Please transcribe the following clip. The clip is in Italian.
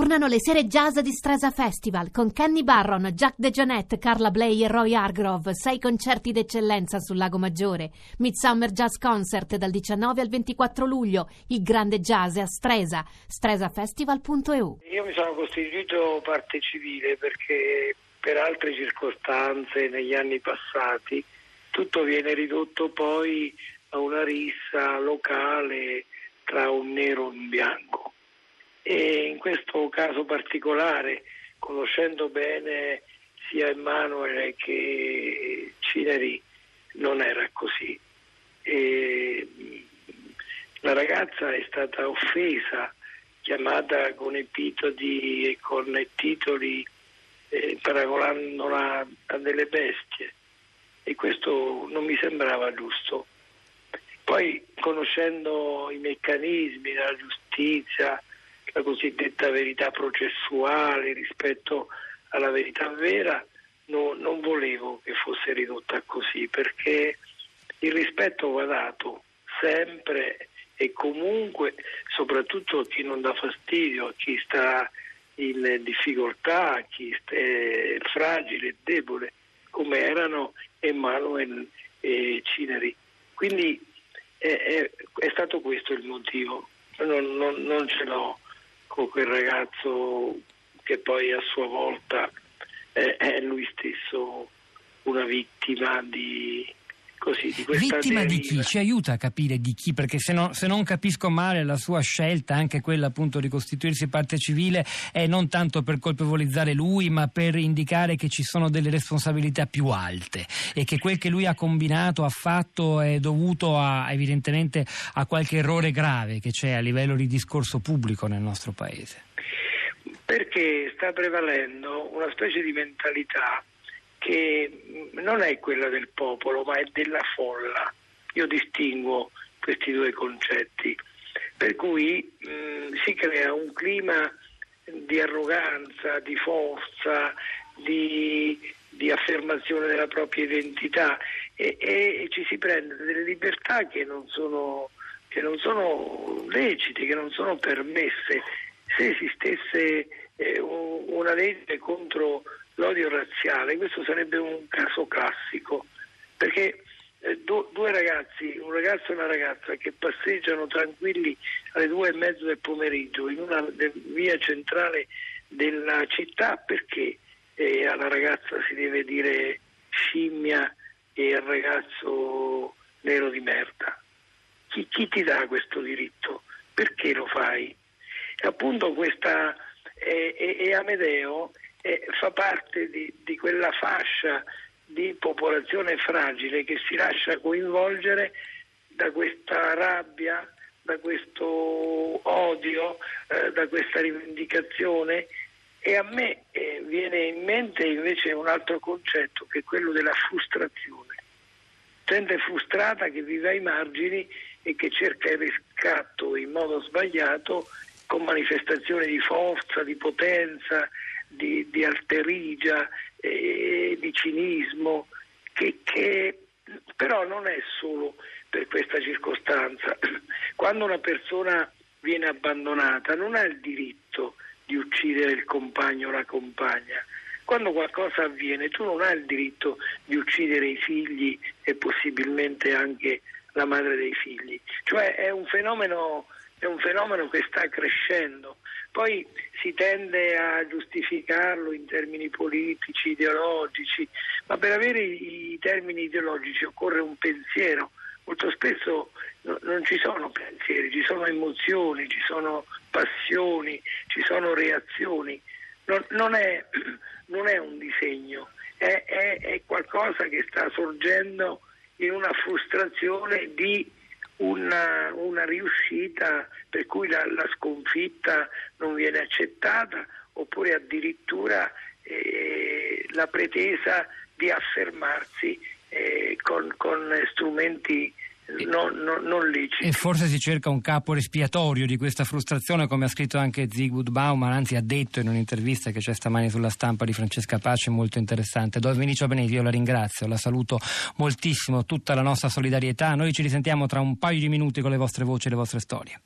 Tornano le sere jazz di Stresa Festival con Kenny Barron, Jack DeJohnette, Carla Bley e Roy Hargrove. Sei concerti d'eccellenza sul Lago Maggiore. Midsummer Jazz Concert dal 19 al 24 luglio. Il grande jazz a Stresa. stresafestival.eu. Io mi sono costituito parte civile perché per altre circostanze negli anni passati tutto viene ridotto poi a una rissa locale tra un nero e un bianco e in questo caso particolare, conoscendo bene sia Emanuele che Cineri, non era così. E la ragazza è stata offesa, chiamata con epitodi e con titoli eh, paragonandola a delle bestie e questo non mi sembrava giusto. Poi conoscendo i meccanismi della giustizia, la cosiddetta verità processuale rispetto alla verità vera, no, non volevo che fosse ridotta così, perché il rispetto va dato sempre e comunque, soprattutto a chi non dà fastidio, a chi sta in difficoltà, a chi è fragile e debole, come erano Emanuele e Cineri. Quindi è, è, è stato questo il motivo, non, non, non ce l'ho con quel ragazzo che poi a sua volta è, è lui stesso una vittima di, così, di Vittima deriva. di chi? Ci aiuta a capire di chi, perché se, no, se, non capisco male la sua scelta, anche quella appunto di costituirsi parte civile, è non tanto per colpevolizzare lui, ma per indicare che ci sono delle responsabilità più alte e che quel che lui ha combinato, ha fatto, è dovuto a, evidentemente a qualche errore grave che c'è a livello di discorso pubblico nel nostro paese. Perché sta prevalendo una specie di mentalità che non è quella del popolo, ma è della folla. Io distinguo questi due concetti, per cui mh, si crea un clima di arroganza, di forza, di, di affermazione della propria identità e, e, e, ci si prende delle libertà che non sono, che non sono lecite, che non sono permesse. Se esistesse eh, una legge contro l'odio razziale, questo sarebbe un caso classico, perché eh, do, due ragazzi, un ragazzo e una ragazza che passeggiano tranquilli alle due e mezzo del pomeriggio in una via centrale della città, perché eh, alla ragazza si deve dire scimmia e al ragazzo nero di merda? Chi, chi ti dà questo diritto? Perché lo fai? E appunto questa e, e, e Amedeo eh, fa parte di, di, quella fascia di popolazione fragile che si lascia coinvolgere da questa rabbia, da questo odio, eh, da questa rivendicazione e a me eh, viene in mente invece un altro concetto che è quello della frustrazione. Gente frustrata che vive ai margini e che cerca il riscatto in modo sbagliato con manifestazioni di forza, di potenza, di, di alterigia, eh, di cinismo, che, che però non è solo per questa circostanza. Quando una persona viene abbandonata non ha il diritto di uccidere il compagno o la compagna. Quando qualcosa avviene tu non hai il diritto di uccidere i figli e possibilmente anche la madre dei figli. Cioè è un fenomeno, è un fenomeno che sta crescendo. Poi si tende a giustificarlo in termini politici, ideologici, ma per avere i termini ideologici occorre un pensiero. Molto spesso no, non ci sono pensieri, ci sono emozioni, ci sono passioni, ci sono reazioni. Non, non, è, non è, un disegno, è, è, è qualcosa che sta sorgendo in una frustrazione di una, una riuscita per cui la, la, sconfitta non viene accettata oppure addirittura eh, la pretesa di affermarsi eh, con, con strumenti non, non, non leciti. E forse si cerca un capo espiatorio di questa frustrazione, come ha scritto anche Zygmunt Bauman, anzi ha detto in un'intervista che c'è stamani sulla stampa di Francesca Pace, molto interessante. Dove Vinicio io la ringrazio, la saluto moltissimo, tutta la nostra solidarietà. Noi ci risentiamo tra un paio di minuti con le vostre voci e le vostre storie.